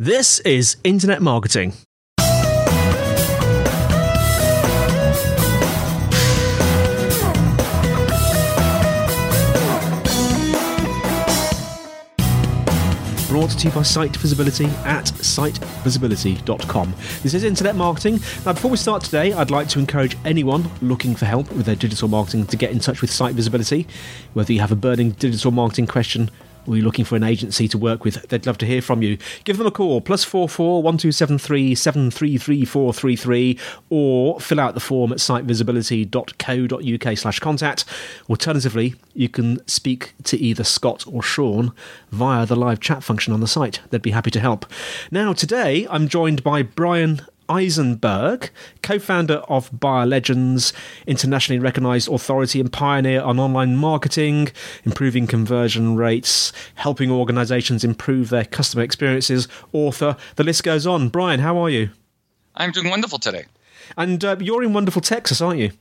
This is Internet Marketing. Brought to you by Site Visibility at sitevisibility.com. This is Internet Marketing. Now, before we start today, I'd like to encourage anyone looking for help with their digital marketing to get in touch with Site Visibility. Whether you have a burning digital marketing question or you're looking for an agency to work with, they'd love to hear from you. Give them a call, plus four four one two seven three seven three three four three three, or fill out the form at sitevisibility.co.uk slash contact. Alternatively, you can speak to either Scott or Sean via the live chat function on the site. They'd be happy to help. Now, today I'm joined by Bryan Eisenberg, co founder of Buyer Legends, internationally recognized authority and pioneer on online marketing, improving conversion rates, helping organizations improve their customer experiences, author. The list goes on. Bryan, how are you? I'm doing wonderful today. And uh, you're in wonderful Texas, aren't you?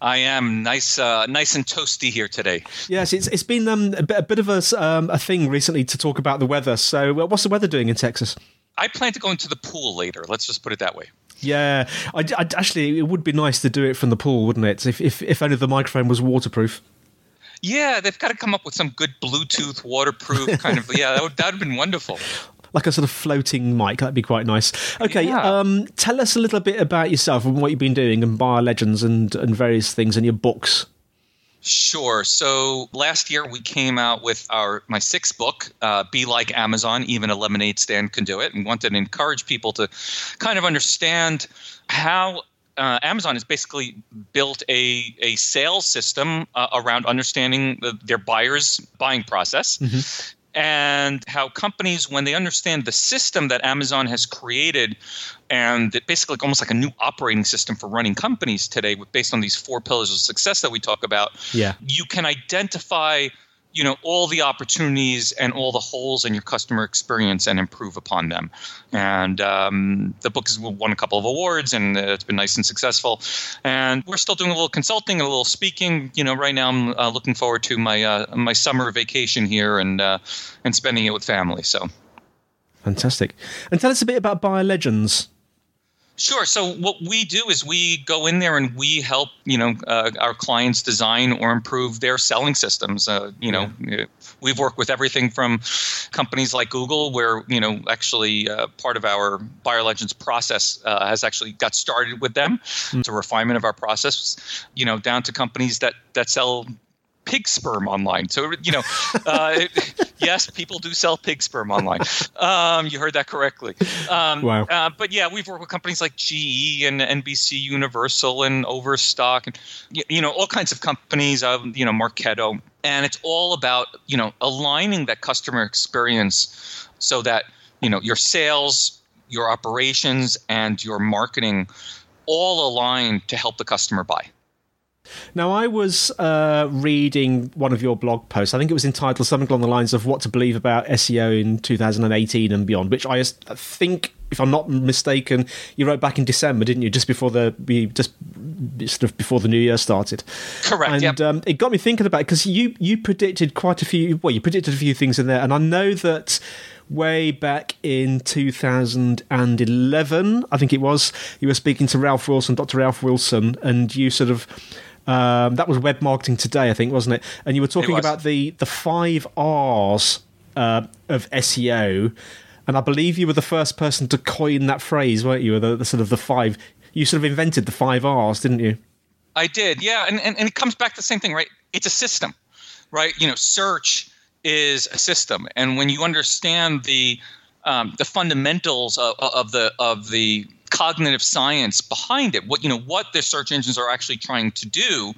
I am nice, uh, nice and toasty here today. Yes, it's it's been um, a, bit, a bit of a, um, a thing recently to talk about the weather. So, uh, what's the weather doing in Texas? I plan to go into the pool later. Let's just put it that way. Yeah, I, I, actually, it would be nice to do it from the pool, wouldn't it? If if, if only the microphone was waterproof. Yeah, they've got to come up with some good Bluetooth, waterproof kind of. Yeah, that would that would have been wonderful. Like a sort of floating mic, that'd be quite nice. Okay, Yeah. um, tell us a little bit about yourself and what you've been doing and Buyer Legends and, and various things in your books. Sure. So last year we came out with our my sixth book, uh, "Be Like Amazon." Even a lemonade stand can do it, and wanted to encourage people to kind of understand how uh, Amazon has basically built a a sales system uh, around understanding the, their buyers' buying process. And how companies, when they understand the system that Amazon has created, and it basically almost like a new operating system for running companies today, with based on these four pillars of success that we talk about, Yeah. you can identify you know all the opportunities and all the holes in your customer experience and improve upon them and um, the book has won a couple of awards and it's been nice and successful and we're still doing a little consulting and a little speaking you know right now i'm uh, looking forward to my uh, my summer vacation here and uh, and spending it with family so Fantastic. And tell us a bit about Buyer Legends. Sure. So what we do is we go in there and we help you know uh, our clients design or improve their selling systems. Uh, you know, uh, we've worked with everything from companies like Google, where you know actually uh, part of our Buyer Legends process uh, has actually got started with them. It's a refinement of our process. You know, down to companies that that sell pig sperm online. So you know, uh, yes, people do sell pig sperm online. Um, you heard that correctly. Um, Wow. uh, but yeah, we've worked with companies like GE and NBC Universal and Overstock and you know all kinds of companies. Um, you know, Marketo, and it's all about you know aligning that customer experience so that you know your sales, your operations, and your marketing all align to help the customer buy. Now, I was uh, reading one of your blog posts. I think it was entitled something along the lines of "What to Believe About SEO in 2018 and Beyond," which I think, if I'm not mistaken, you wrote back in December, didn't you? Just before the just sort of before the new year started. Correct. And yep. um, it got me thinking about because you you predicted quite a few. Well, you predicted a few things in there, and I know that way back in 2011, I think it was, you were speaking to Ralph Wilson, Dr. Ralph Wilson, and you sort of. Um, that was web marketing today, I think, wasn't it? And you were talking about the the five R's uh, of SEO, and I believe you were the first person to coin that phrase, weren't you? The, the sort of the five. You sort of invented the five R's, didn't you? I did, yeah, and, and and it comes back to the same thing, right? It's a system, right? You know, search is a system, and when you understand the um, the fundamentals of, of the of the cognitive science behind it what you know what the search engines are actually trying to do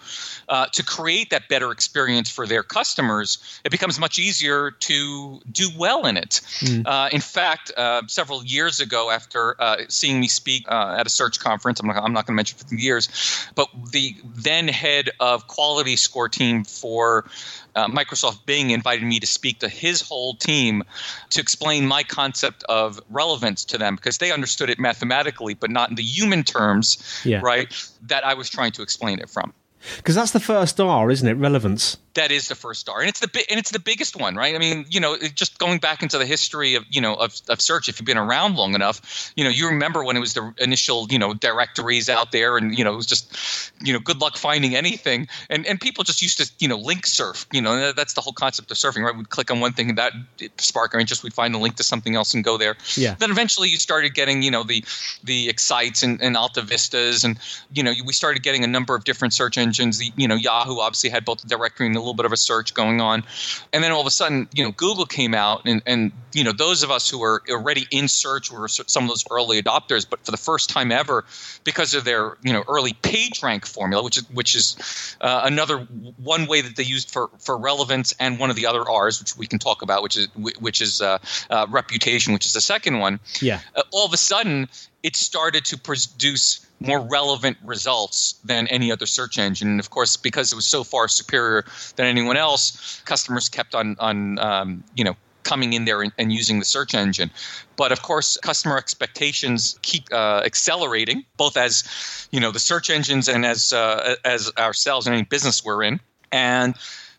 uh, to create that better experience for their customers it becomes much easier to do well in it mm. uh, in fact uh, several years ago after uh, seeing me speak uh, at a search conference i'm not, I'm not going to mention for years but the then head of quality score team for uh, Microsoft Bing invited me to speak to his whole team to explain my concept of relevance to them because they understood it mathematically, but not in the human terms, yeah. right? That I was trying to explain it from. Because that's the first R, isn't it? Relevance that is the first star and it's the bi- and it's the biggest one right i mean you know just going back into the history of you know of, of search if you've been around long enough you know you remember when it was the initial you know directories out there and you know it was just you know good luck finding anything and and people just used to you know link surf you know that's the whole concept of surfing right we'd click on one thing and that spark our interest we'd find a link to something else and go there yeah then eventually you started getting you know the the excites and, and alta vistas and you know we started getting a number of different search engines the, you know yahoo obviously had both the directory and a little bit of a search going on. And then all of a sudden, you know, Google came out, and, and you know, those of us who were already in search were some of those early adopters. But for the first time ever, because of their you know early PageRank formula, which is which is uh, another one way that they used for for relevance, and one of the other R's, which we can talk about, which is which is uh, uh, reputation, which is the second one. Yeah. Uh, all of a sudden, it started to produce more relevant results than any other search engine. And of course, because it was so far superior than anyone else, customers kept on on um, you know coming in there and, and, using the search engine. But of course, customer expectations keep uh, accelerating, both as you know the search engines and as uh, as ourselves and any business we're in. And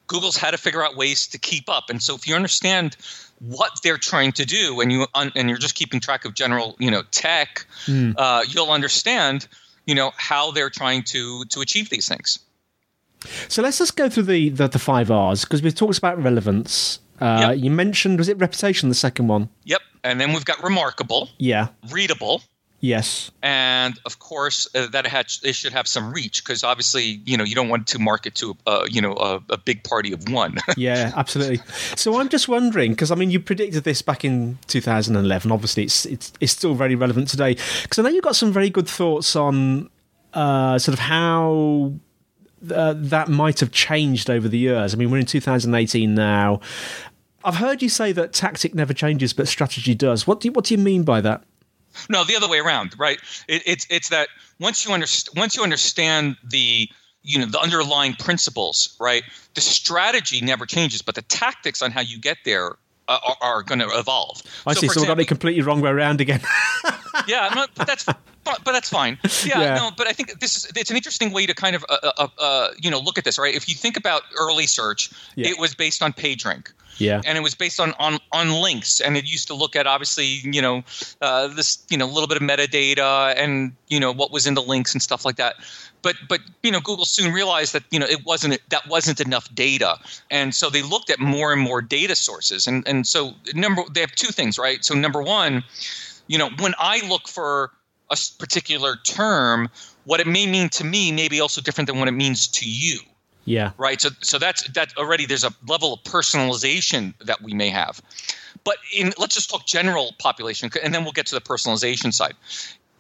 Google's had to figure out ways to keep up. And so, if you understand what they're trying to do and you un- and you're just keeping track of general you know tech mm. uh, you'll understand you know how they're trying to to achieve these things so let's just go through the the, the five r's because we've talked about relevance uh, yep. you mentioned was it reputation the second one yep and then we've got remarkable yeah readable Yes, and of course uh, that it, had, it should have some reach because obviously you know you don't want to market to uh, you know a, a, big party of one. yeah, absolutely. So I'm just wondering because I mean you predicted this back in 2011. Obviously, it's it's, it's still very relevant today because I know you've got some very good thoughts on uh, sort of how uh, that might have changed over the years. I mean, we're in 2018 now. I've heard you say that tactic never changes, but strategy does. What do you, what do you mean by that? No, the other way around, right? It, it's it's that once you understand once you understand the you know the underlying principles, right? The strategy never changes, but the tactics on how you get there uh, are, are going to evolve. I so see. So we got it completely wrong way around again. yeah, no, but that's but, but that's fine. Yeah, yeah, no, but I think this is it's an interesting way to kind of uh, uh, uh, you know look at this, right? If you think about early search, yeah. it was based on PageRank. Yeah. And it was based on, on, on links. And it used to look at obviously, you know, uh, this, you know, a little bit of metadata and, you know, what was in the links and stuff like that. But, but you know, Google soon realized that, you know, it wasn't, that wasn't enough data. And so they looked at more and more data sources. And, and so number, they have two things, right? So number one, you know, when I look for a particular term, what it may mean to me may be also different than what it means to you. Yeah. Right. So so that's that already there's a level of personalization that we may have. But in let's just talk general population and then we'll get to the personalization side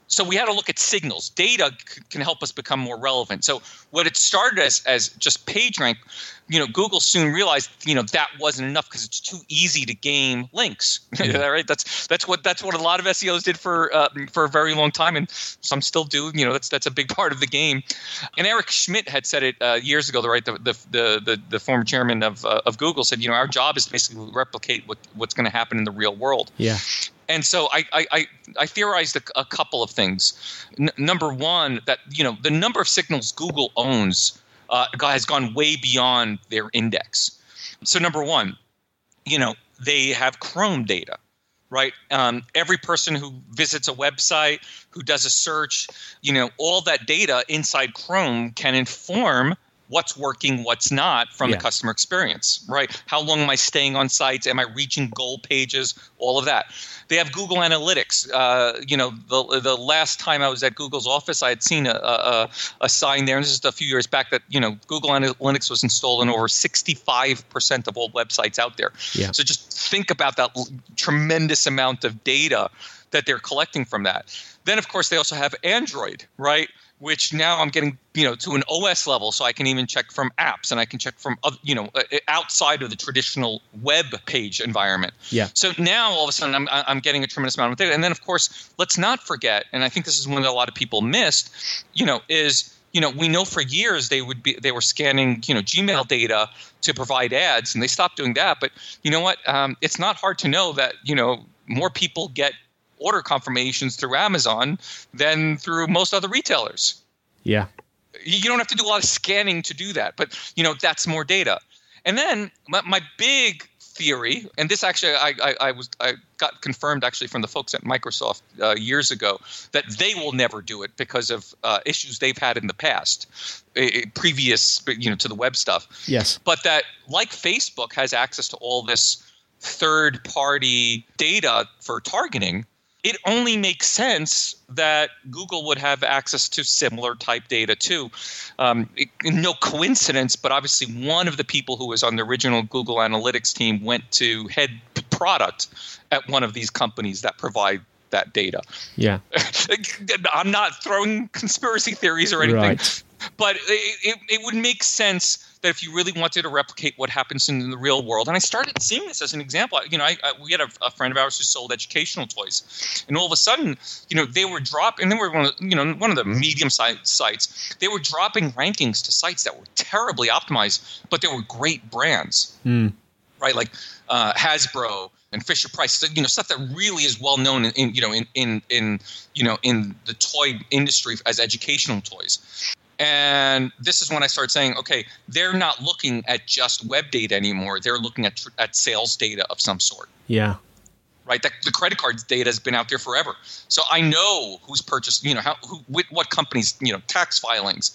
so we had to look at signals. Data c- can help us become more relevant. So what it started as as just PageRank, you know, Google soon realized, you know, that wasn't enough because it's too easy to game links. right? That's that's what that's what a lot of SEOs did for uh, for a very long time, and some still do. You know, that's that's a big part of the game. And Eric Schmidt had said it uh, years ago. The right, the the the, the former chairman of uh, of Google said, you know, our job is basically replicate what what's going to happen in the real world. Yeah and so I, I, I theorized a, a, couple of things. N- number one, that you know the number of signals Google owns uh, has gone way beyond their index. So number one, you know they have Chrome data, right? Um, every person who visits a website, who does a search, you know, all that data inside Chrome can inform what's working, what's not from Yeah. the customer experience, right? How long am I staying on sites? Am I reaching goal pages? All of that. They have Google Analytics. Uh, you know, the the last time I was at Google's office, I had seen a, a, a sign there, and this is a few years back, that you know Google Analytics was installed in over 65 percent of all websites out there. Yeah. So just think about that l- tremendous amount of data that they're collecting from that. Then, of course, they also have Android, right? Which now I'm getting, you know, to an OS level, so I can even check from apps and I can check from, you know, uh, outside of the traditional web page environment. Yeah. So now all of a sudden I'm, I'm getting a tremendous amount of data. And then, of course, let's not forget, and I think this is one that a lot of people missed, you know, is you know we know for years they would be they were scanning you know Gmail data to provide ads, and they stopped doing that. But you know what? Um, it's not hard to know that you know more people get order confirmations through Amazon than through most other retailers Yeah. you don't have to do a lot of scanning to do that but you know that's more data and then my, my big theory and this actually I, I, I was i got confirmed actually from the folks at microsoft uh, years ago that they will never do it because of uh, issues they've had in the past eh, previous you know to the web stuff Yes. but that like facebook has access to all this third party data for targeting it only makes sense that google would have access to similar type data too um, it- no coincidence but obviously one of the people who was on the original google analytics team went to head product at one of these companies that provide that data Yeah. i'm not throwing conspiracy theories or anything Right. but it, it, it would make sense that if you really wanted to replicate what happens in the real world, and I started seeing this as an example. You know, I, I, we had a, a friend of ours who sold educational toys, and all of a sudden, you know, they were dropping. And they were one of, you know one of the medium-sized sites. They were dropping rankings to sites that were terribly optimized, but they were great brands, right? Like uh, Hasbro and Fisher Price, you know, stuff that really is well known in, in you know in, in in you know in the toy industry as educational toys. And this is when I start saying, okay, they're not looking at just web data anymore. They're looking at tr- at sales data of some sort, Yeah. right? That the credit card data has been out there forever. So I know who's purchased, you know, how who with what companies, you know, tax filings.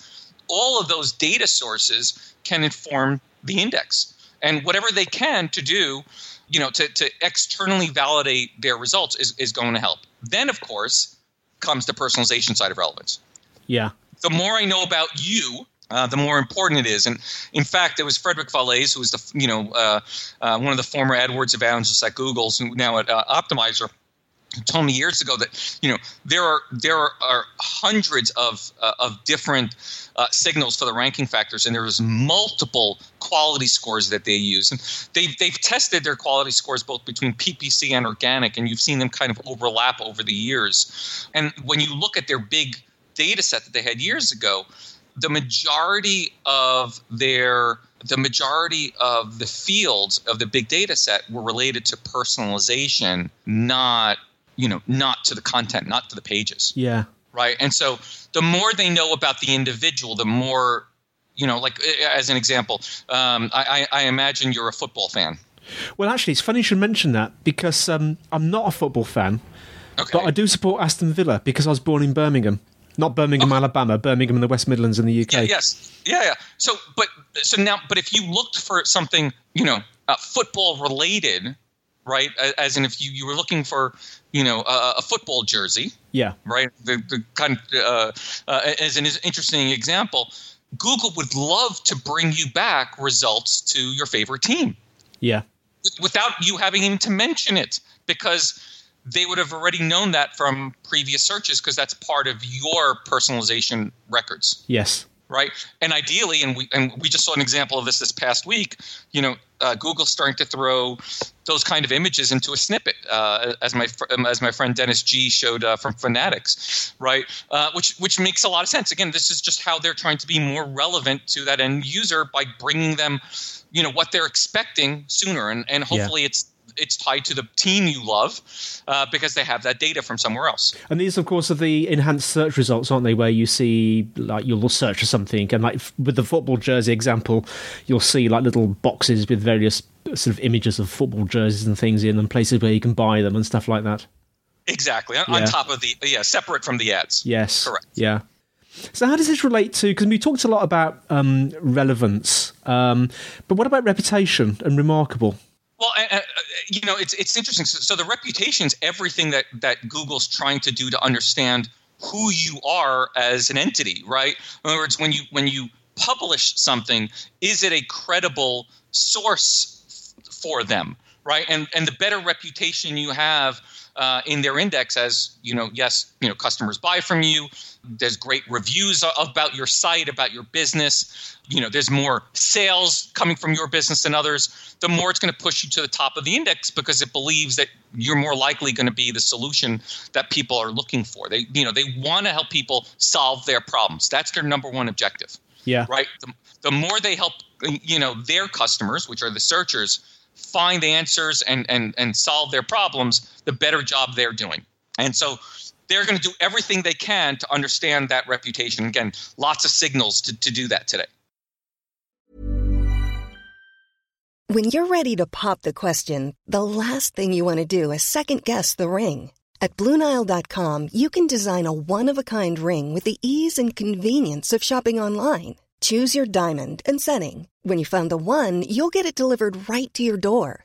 All of those data sources can inform the index, and whatever they can to do, you know, to to externally validate their results is is going to help. Then, of course, comes the personalization side of relevance Yeah. The more I know about you, uh, the more important it is. And in fact, it was Frederick Vallaeys, who was the you know uh, uh, one of the former AdWords evangelists at Google's, who now at uh, Optmyzr, told me years ago that you know there are there are, hundreds of uh, of different uh, signals for the ranking factors, and there's multiple quality scores that they use, and they've they've tested their quality scores both between PPC and organic, and you've seen them kind of overlap over the years. And when you look at their big data set that they had years ago, the majority of their the majority of the fields of the big data set were related to personalization, not you know, not to the content, not to the pages, Yeah. right? And so the more they know about the individual, the more you know. Like as an example, um, I, I, I imagine you're a football fan. Well, actually, it's funny you should mention that because um, I'm not a football fan, Okay. but I do support Aston Villa because I was born in Birmingham. Not Birmingham, Alabama, Birmingham and the West Midlands in the UK. Yeah, yes, yeah, yeah. So, but so now, but if you looked for something, you know, uh, football related, right? As in, if you, you were looking for, you know, a, a football jersey, Yeah. right? The, the kind of, uh, uh, as an interesting example, Google would love to bring you back results to your favorite team Yeah. without you having even to mention it because they would have already known that from previous searches because that's part of your personalization records Yes. right? And ideally, and we and we just saw an example of this this past week. You know, uh, Google's starting to throw those kind of images into a snippet, uh, as my fr- um, as my friend Dennis G showed uh, from Fanatics, right? Uh, which which makes a lot of sense. Again, this is just how they're trying to be more relevant to that end user by bringing them, you know, what they're expecting sooner, and and hopefully it's it's tied to the team you love uh, because they have that data from somewhere else. And these, of course, are the enhanced search results, aren't they? Where you see, like, you'll search for something, and like f- with the football jersey example, you'll see like little boxes with various sort of images of football jerseys and things in, and places where you can buy them and stuff like that. Exactly on, Yeah. on top of the yeah, separate from the ads. Yes. Correct. Yeah. So, how does this relate to? Because we talked a lot about um, relevance, um, but what about reputation and remarkable? Well, you know, it's it's interesting. So, so the reputation is everything that that Google's trying to do to understand who you are as an entity, right? In other words, when you when you publish something, is it a credible source f- for them, right? And and the better reputation you have uh, in their index as you know yes you know customers buy from you there's great reviews about your site about your business. You know there's more sales coming from your business than others. The more it's going to push you to the top of the index because it believes that you're more likely going to be the solution that people are looking for. They you know they want to help people solve their problems. That's their number one objective yeah. right? The, the more they help you know their customers which are the searchers find the answers and and and solve their problems, the better job they're doing. And so they're going to do everything they can to understand that reputation. Again, lots of signals to, to do that today. When you're ready to pop the question, the last thing you want to do is second guess the ring. At Bluenile.com, you can design a one of a kind ring with the ease and convenience of shopping online. Choose your diamond and setting. When you find the one, you'll get it delivered right to your door.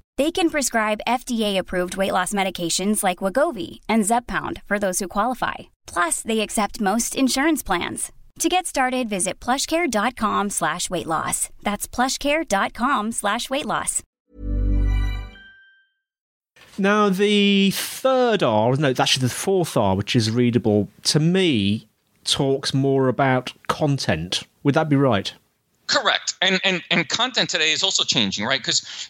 They can prescribe FDA-approved weight loss medications like Wegovy and Zepbound for those who qualify. Plus, they accept most insurance plans. To get started, visit plushcare.com slash weight loss. That's plushcare.com slash weight loss. Now, the third R, no, actually the fourth R, which is readable, to me, talks more about content. Would that be right? Correct, and and and content today is also changing, right? Because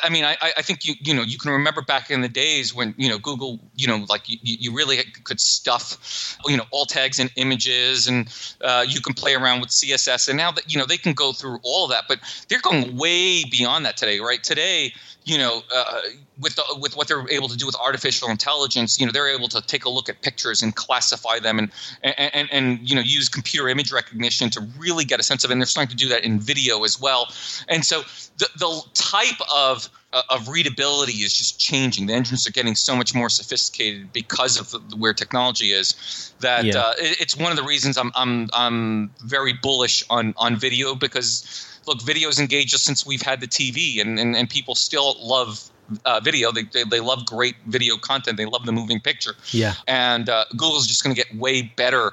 I mean, I I think you you know you can remember back in the days when you know Google you know like you, you really could stuff you know alt tags and images, and uh, you can play around with CSS, and now that you know they can go through all of that, but they're going way beyond that today, right? Today you know, uh, with the, with what they're able to do with artificial intelligence, you know, they're able to take a look at pictures and classify them, and and and, and you know, use computer image recognition to really get a sense of. it. And they're starting to do that in video as well. And so the the type of uh, of readability is just changing. The engines are getting so much more sophisticated because of the, where technology is. That Yeah. uh, it, it's one of the reasons I'm I'm I'm very bullish on on video because look, video's engaged us since we've had the TV, and and, and people still love. Uh, video they, they they love great video content they love the moving picture Yeah. and uh, Google's just going to get way better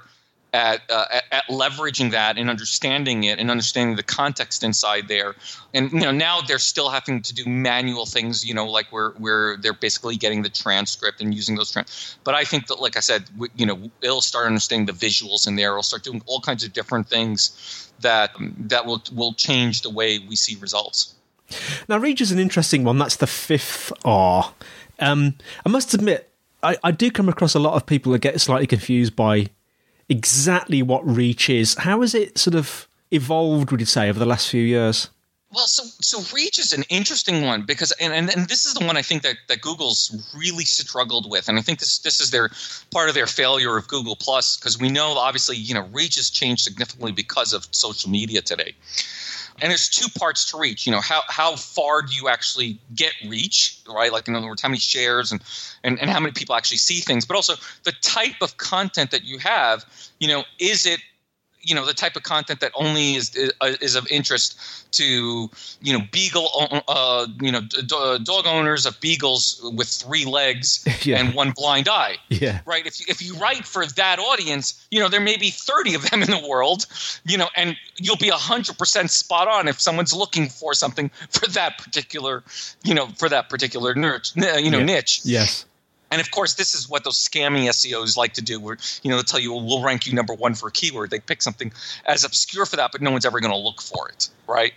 at, uh, at at leveraging that and understanding it and understanding the context inside there. And you know now they're still having to do manual things. You know, like where where they're basically getting the transcript and using those. Trans- but I think that, like I said, w- you know, it'll start understanding the visuals in there. It'll start doing all kinds of different things that that will will change the way we see results. Now, Reach is an interesting one. That's the fifth R. Um, I must admit, I, I do come across a lot of people that get slightly confused by exactly what Reach is. How has it sort of evolved, would you say, over the last few years? Well, so so Reach is an interesting one because, and, and, and this is the one I think that, that Google's really struggled with, and I think this this is their part of their failure of Google Plus because we know obviously you know Reach has changed significantly because of social media today, and there's two parts to Reach. You know how how far do you actually get Reach, right? Like in other words, how many shares and and, and how many people actually see things, but also the type of content that you have. You know, is it you know the type of content that only is is uh, of interest to you know beagle uh, you know uh, dog owners of beagles with three legs Yeah. and one blind eye Yeah. right if you, if you write for that audience you know there may be 30 of them in the world you know and you'll be 100% spot on if someone's looking for something for that particular you know for that particular niche uh, you know Yeah. niche Yes. And of course, this is what those scammy SEOs like to do. Where you know they'll tell you, well, "We'll rank you number one for a keyword." They pick something as obscure for that, but no one's ever going to look for it, right?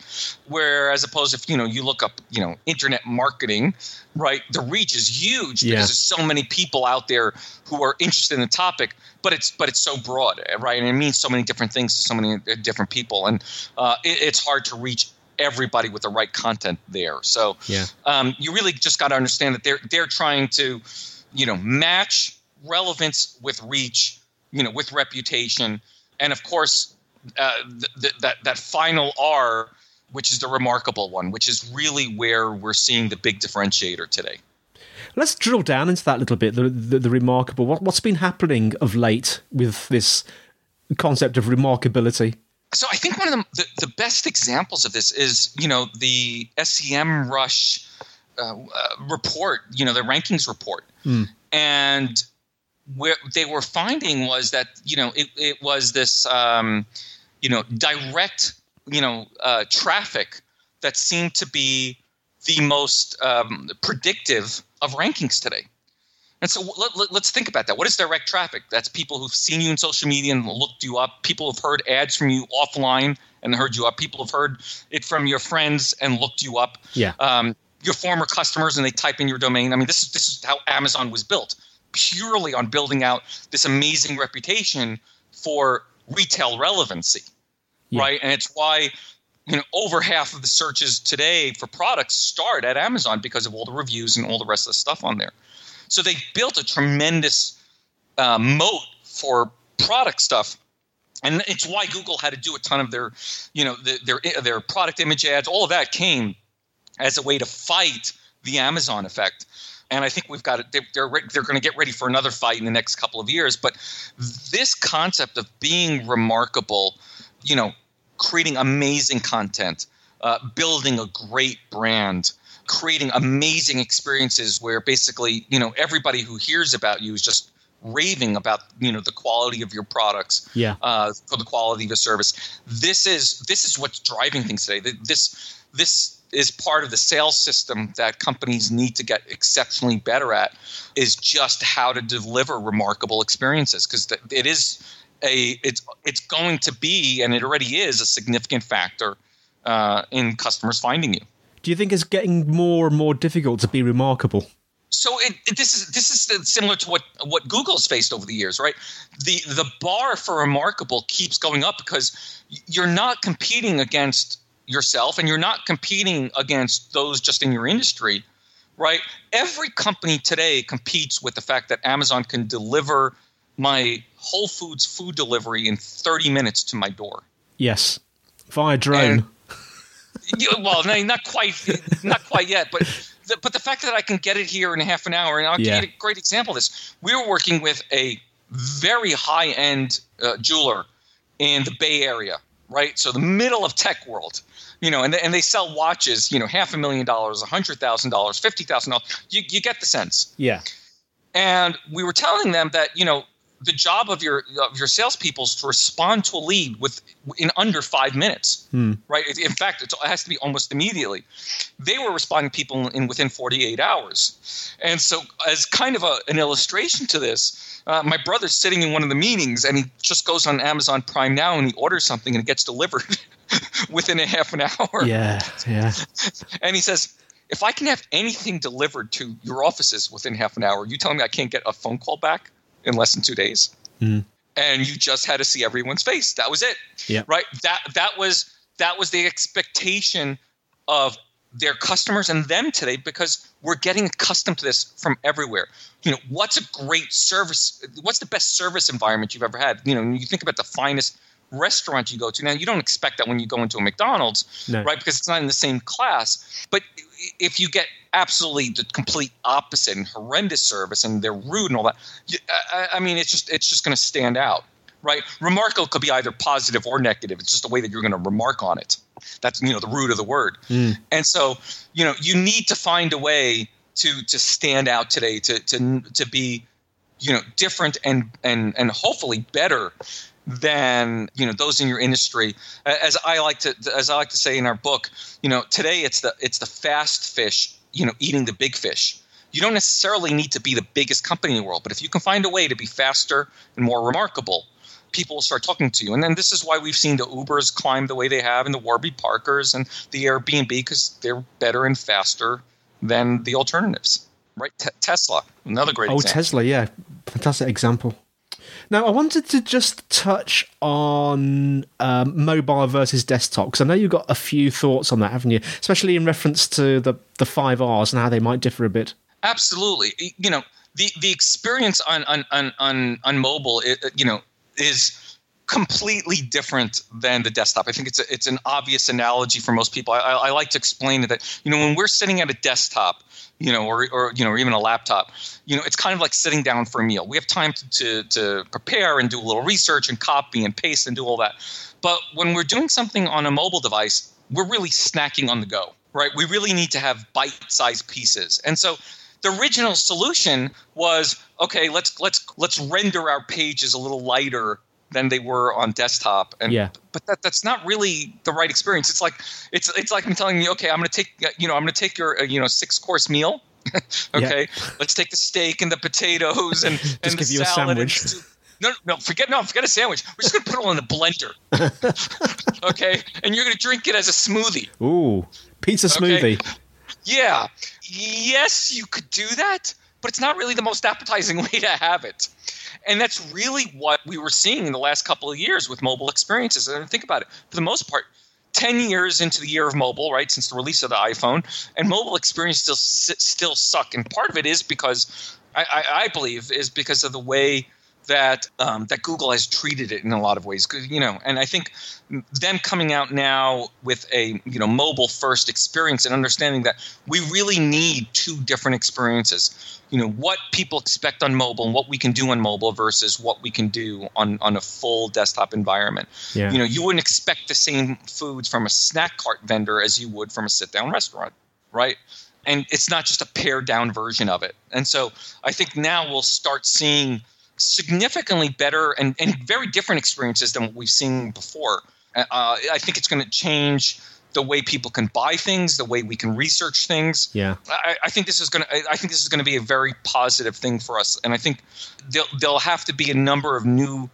Whereas opposed, if you know you look up, you know, internet marketing, right? The reach is huge Yeah. because there's so many people out there who are interested in the topic, but it's but it's so broad, right? And it means so many different things to so many uh, different people, and uh, it, it's hard to reach everybody with the right content there. So Yeah. um, you really just got to understand that they're they're trying to, you know, match relevance with reach, you know, with reputation, and of course, uh, th- th- that that final R, which is the remarkable one, which is really where we're seeing the big differentiator today. Let's drill down into that a little bit. The, the, the remarkable. What, what's been happening of late with this concept of remarkability? So I think one of the, the, the best examples of this is, you know, the SEMrush uh, uh, report, you know, the rankings report. And where they were finding was that, you know, it, it was this, um, you know, direct, you know, uh, traffic that seemed to be the most um, predictive of rankings today. And so let, let, us think about that. What is direct traffic? That's people who've seen you in social media and looked you up. People have heard ads from you offline and heard you up. People have heard it from your friends and looked you up. Yeah. Um, your former customers and they type in your domain. I mean, this is this is how Amazon was built, purely on building out this amazing reputation for retail relevancy, Yeah. right? And it's why you know over half of the searches today for products start at Amazon because of all the reviews and all the rest of the stuff on there. So they built a tremendous uh, moat for product stuff, and it's why Google had to do a ton of their, you know, the, their their product image ads. All of that came as a way to fight the Amazon effect. And I think we've got it. They're they're, going to get ready for another fight in the next couple of years. But this concept of being remarkable, you know, creating amazing content, uh, building a great brand, creating amazing experiences where basically, you know, everybody who hears about you is just raving about you know the quality of your products Yeah. uh, for the quality of the service this is this is what's driving things today this this is part of the sales system that companies need to get exceptionally better at is just how to deliver remarkable experiences because it is a it's it's going to be and it already is a significant factor uh, in customers finding you Do you think it's getting more and more difficult to be remarkable? so it, it- this is this is similar to what what Google's faced over the years, right? The the bar for remarkable keeps going up because you're not competing against yourself and you're not competing against those just in your industry, right? Every company today competes with the fact that Amazon can deliver my Whole Foods food delivery in 30 minutes to my door. Yes. Via drone. And- well, not quite, not quite yet. But the, but the fact that I can get it here in half an hour, and I'll Yeah. give you a great example of this. We were working with a very high end uh, jeweler in the Bay Area, right? So the middle of tech world, you know, and they, and they sell watches, you know, half a million dollars, a hundred thousand dollars, fifty thousand dollars. You you get the sense yeah. and we were telling them that you know the job of your of your salespeople is to respond to a lead with in under five minutes, right? In fact, it's, it has to be almost immediately. They were responding to people in within 48 hours, and so as kind of a, an illustration to this, uh, my brother's sitting in one of the meetings, and he just goes on Amazon Prime now and he orders something and it gets delivered within a half an hour Yeah. Yeah. and he says, if I can have anything delivered to your offices within half an hour, you telling me I can't get a phone call back in less than two days? Mm. And you just had to see everyone's face. That was it. Yeah. Right. That that was that was the expectation of their customers and them today because we're getting accustomed to this from everywhere. You know, what's a great service? What's the best service environment you've ever had? You know, when you think about the finest restaurant you go to. Now, you don't expect that when you go into a McDonald's, No. right? Because it's not in the same class. But if you get absolutely the complete opposite and horrendous service and they're rude and all that, I, I mean, it's just it's just going to stand out, right? Remarkable could be either positive or negative. It's just the way that you're going to remark on it. That's you know the root of the word. Mm. And so you know you need to find a way to to stand out today to to to be you know different and and and hopefully better than you know those in your industry as i like to as i like to say in our book you know today it's the it's the fast fish you know eating the big fish you don't necessarily need to be the biggest company in the world but if you can find a way to be faster and more remarkable people will start talking to you and then this is why we've seen the ubers climb the way they have and the warby parkers and the airbnb because they're better and faster than the alternatives right Te- tesla another great example. Oh, example. Tesla, yeah. Fantastic example. Now, I wanted to just touch on um, mobile versus desktop because I know you've got a few thoughts on that, haven't you? Especially in reference to the, the five R's and how they might differ a bit. Absolutely. You know, the the experience on on on on, on mobile, you know, is completely different than the desktop. I think it's a, it's an obvious analogy for most people. I, I, I like to explain that you know when we're sitting at a desktop, you know, or or you know, or even a laptop, you know, it's kind of like sitting down for a meal. We have time to to, to prepare and do a little research and copy and paste and do all that. But when we're doing something on a mobile device, we're really snacking on the go, right? We really need to have bite-sized pieces, and so the original solution was okay let's let's let's render our pages a little lighter than they were on desktop and Yeah. but that that's not really the right experience it's like it's it's like me telling you okay i'm going to take you know i'm going to take your uh, you know six course meal okay let's take the steak and the potatoes and and the give you a salad and sandwich. no, no, forget no, forget a sandwich. We're just gonna put it all in the blender, okay? And you're gonna drink it as a smoothie. Ooh, pizza Okay. smoothie. Yeah. Yes, you could do that, but it's not really the most appetizing way to have it. And that's really what we were seeing in the last couple of years with mobile experiences. And think about it. For the most part, 10 years into the year of mobile, right, since the release of the iPhone, and mobile experience still still suck. And part of it is because I, I, I believe is because of the way that um, that Google has treated it in a lot of ways. You know, and I think them coming out now with a you know mobile first experience and understanding that we really need two different experiences. You know, what people expect on mobile and what we can do on mobile versus what we can do on on a full desktop environment. Yeah. You know, you wouldn't expect the same foods from a snack cart vendor as you would from a sit down restaurant, right? and it's not just a pared down version of it. And so I think now we'll start seeing significantly better and, and very different experiences than what we've seen before. Uh, I think it's going to change the way people can buy things, the way we can research things. Yeah. I, I think this is going to. I think this is going to be a very positive thing for us, and I think there'll, there'll have to be a number of new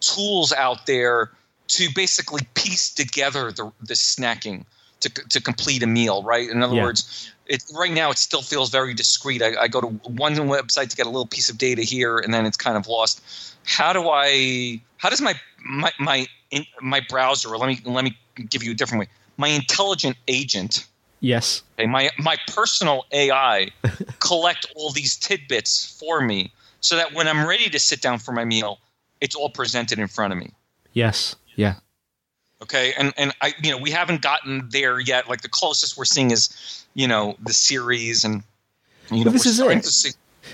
tools out there to basically piece together the, the snacking to, to complete a meal. Right. In other Yeah. words, it right now it still feels very discreet. I, I go to one website to get a little piece of data here, and then it's kind of lost. How do I? How does my my my in, my browser? Or let me let me give you a different way. My intelligent agent Yes. Okay, my my personal AI collect all these tidbits for me, so that when I'm ready to sit down for my meal, it's all presented in front of me. Yes. Yeah. Okay, and and I you know we haven't gotten there yet. Like the closest we're seeing is you know the series and you know Well, this we're is starting it. to see.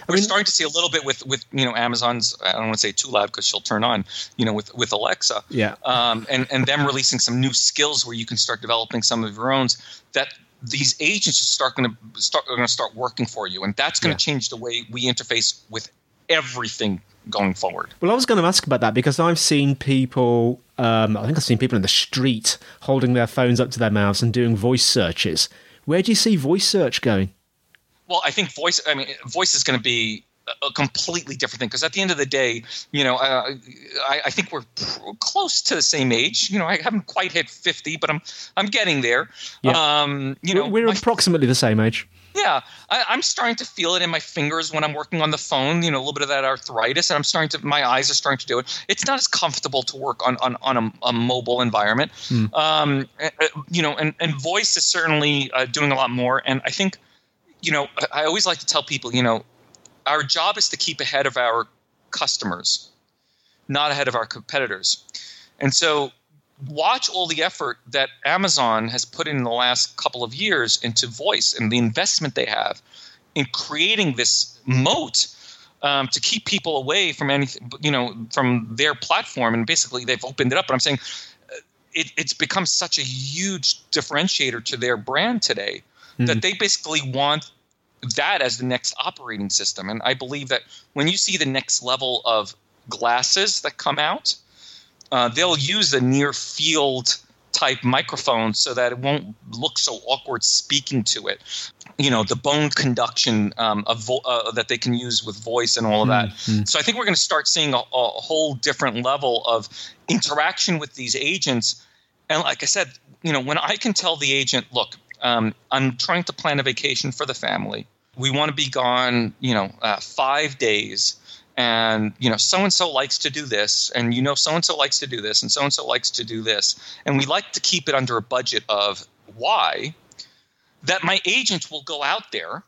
We're starting to see a little bit with, with you know Amazon's. I don't want to say too loud because she'll turn on. You know with with Alexa. Yeah. um, and and them releasing some new skills where you can start developing some of your own that these agents are start going to start are going to start working for you and that's going to Yeah. change the way we interface with everything going forward Well, I was going to ask about that because I've seen people. Um, I think I've seen people in the street holding their phones up to their mouths and doing voice searches. Where do you see voice search going? Well i think voice i mean voice is going to be a- completely different thing because at the end of the day you know uh, I, I think we're pr- close to the same age you know i haven't quite hit 50 but i'm i'm getting there Yeah. um you know we're my- approximately the same age. Yeah, I, I'm starting to feel it in my fingers when I'm working on the phone. You know, a little bit of that arthritis, and I'm starting to. My eyes are starting to do it. It's not as comfortable to work on on, on a, a mobile environment. Um, uh, uh, you know, and and voice is certainly uh, doing a lot more. And I think, you know, I always like to tell people, you know, our job is to keep ahead of our customers, not ahead of our competitors. And so watch all the effort that Amazon has put in the last couple of years into voice and the investment they have in creating this moat um, to keep people away from anything, you know, from their platform. And basically, they've opened it up. But I'm saying uh, it, it's become such a huge differentiator to their brand today Hmm. that they basically want that as the next operating system. And I believe that when you see the next level of glasses that come out, uh, they'll use the near field type microphone so that it won't look so awkward speaking to it. You know, the bone conduction um, of vo- uh, that they can use with voice and all of that. So I think we're going to start seeing a, a whole different level of interaction with these agents. And like I said, you know, when I can tell the agent, look, um, I'm trying to plan a vacation for the family. We want to be gone, you know, uh, five days and you know so and so likes to do this and you know so and so likes to do this and so and so likes to do this and we like to keep it under a budget of y that my agent will go out there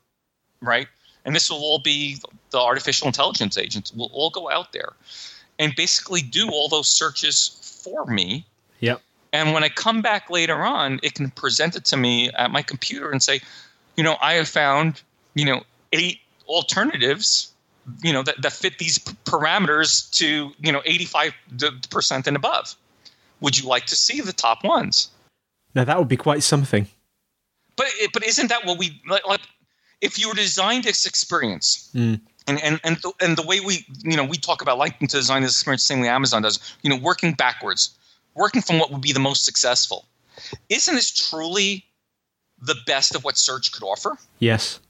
right and this will all be the artificial intelligence agents will all go out there and basically do all those searches for me. And when I come back later on, it can present it to me at my computer and say, you know, I have found, you know, eight alternatives, you know, that, that fit these p- parameters to, you know, 85% and above. Would you like to see the top ones? Now that would be quite something. But but isn't that what we like? like if you were to design this experience, mm. and and and the, and the way we you know we talk about liking to design this experience, the same way Amazon does, you know, working backwards, working from what would be the most successful. Isn't this truly the best of what search could offer? Yes.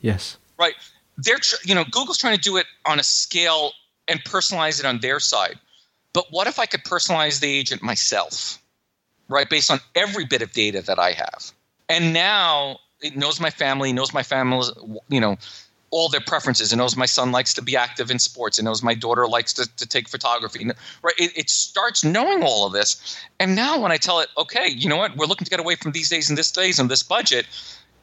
Yes. Right? They're tr- you know Google's trying to do it on a scale and personalize it on their side. But what if I could personalize the agent myself? Right, based on every bit of data that I have. And now it knows my family, knows my family's, you know, all their preferences. It knows my son likes to be active in sports. It knows my daughter likes to, to take photography. Right? It, it starts knowing all of this. And now when I tell it, okay, you know what, we're looking to get away from these days and this days and this budget,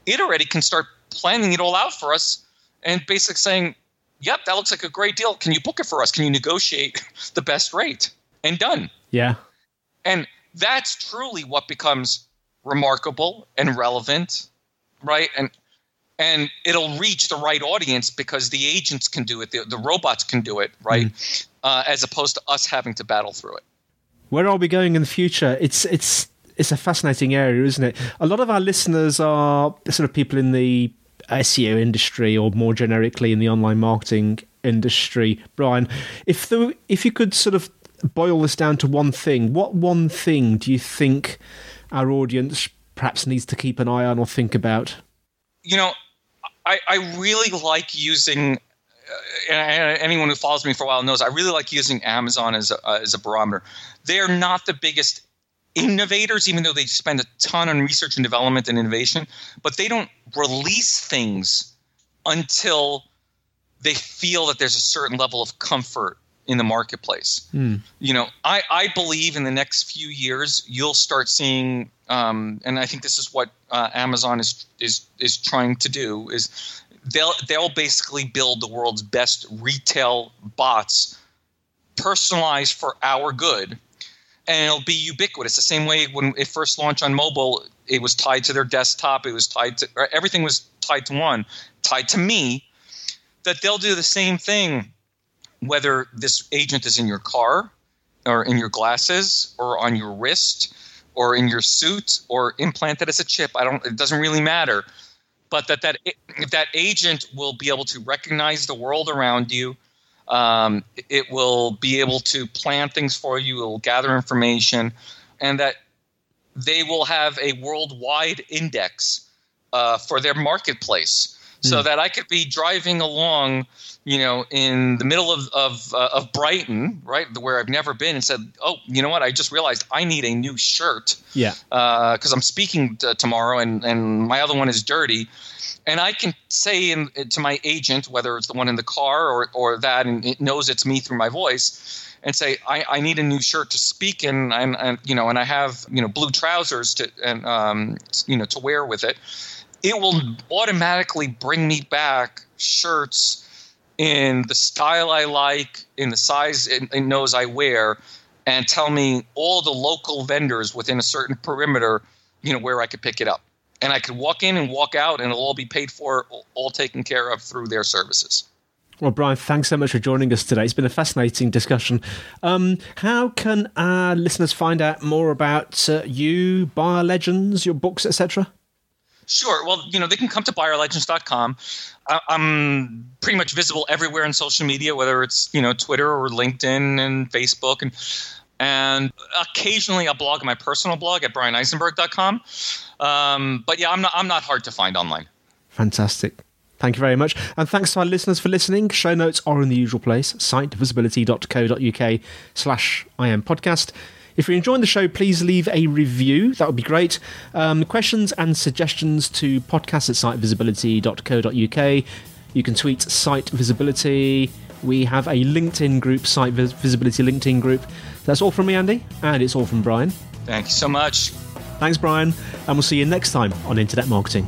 it already can start planning it all out for us and basically saying, yep, that looks like a great deal. Can you book it for us? Can you negotiate the best rate? And done. Yeah. And that's truly what becomes remarkable and relevant, right? And and it'll reach the right audience because the agents can do it, the, the robots can do it, right? Uh, as opposed to us having to battle through it. Where are we going in the future? It's it's it's a fascinating area, isn't it? A lot of our listeners are sort of people in the SEO industry or more generically in the online marketing industry. Bryan, if the if you could sort of boil this down to one thing, what one thing do you think our audience perhaps needs to keep an eye on or think about? You know, I, I really like using. Uh, and anyone who follows me for a while knows I really like using Amazon as a, uh, as a barometer. They're not the biggest innovators, even though they spend a ton on research and development and innovation, but they don't release things until they feel that there's a certain level of comfort in the marketplace. You know, I, I believe in the next few years you'll start seeing, um, and I think this is what uh, Amazon is is is trying to do is they'll they'll basically build the world's best retail bots, personalized for our good, and it'll be ubiquitous. The same way when it first launched on mobile, it was tied to their desktop. It was tied to everything was tied to one, tied to me. That they'll do the same thing whether this agent is in your car or in your glasses or on your wrist or in your suit or implanted as a chip i don't it doesn't really matter but that that that agent will be able to recognize the world around you um, it will be able to plan things for you it will gather information and that they will have a worldwide index uh, for their marketplace. So that I could be driving along, you know, in the middle of of, uh, of Brighton, right, where I've never been, and said, "Oh, you know what? I just realized I need a new shirt Yeah. because I'm speaking t- tomorrow, and and my other one is dirty." And I can say in, to my agent, whether it's the one in the car or or that, and it knows it's me through my voice, and say, I, I need a new shirt to speak in, and, and you know, and I have you know blue trousers to and um, you know to wear with it it will automatically bring me back shirts in the style I like, in the size it, it knows I wear, and tell me all the local vendors within a certain perimeter, you know, where I could pick it up. And I could walk in and walk out, and it'll all be paid for, all taken care of through their services. Well, Bryan, thanks so much for joining us today. It's been a fascinating discussion. Um, how can our listeners find out more about uh, you, Buyer Legends, your books, etc.? Sure. Well, you know, they can come to buyerlegends.com. I'm pretty much visible everywhere in social media, whether it's, you know, Twitter or LinkedIn and Facebook. And and occasionally I'll blog my personal blog at bryaneisenberg.com. Um, but yeah, I'm not, I'm not hard to find online. Fantastic. Thank you very much. And thanks to our listeners for listening. Show notes are in the usual place, sitevisibility.co.uk slash IM podcast. If you're enjoying the show, please leave a review. That would be great. Um, questions and suggestions to podcast at sitevisibility.co.uk. You can tweet Site Visibility. We have a LinkedIn group, Site Visibility LinkedIn group. That's all from me, Andy, and it's all from Bryan. Thank you so much. Thanks, Bryan, and we'll see you next time on Internet Marketing.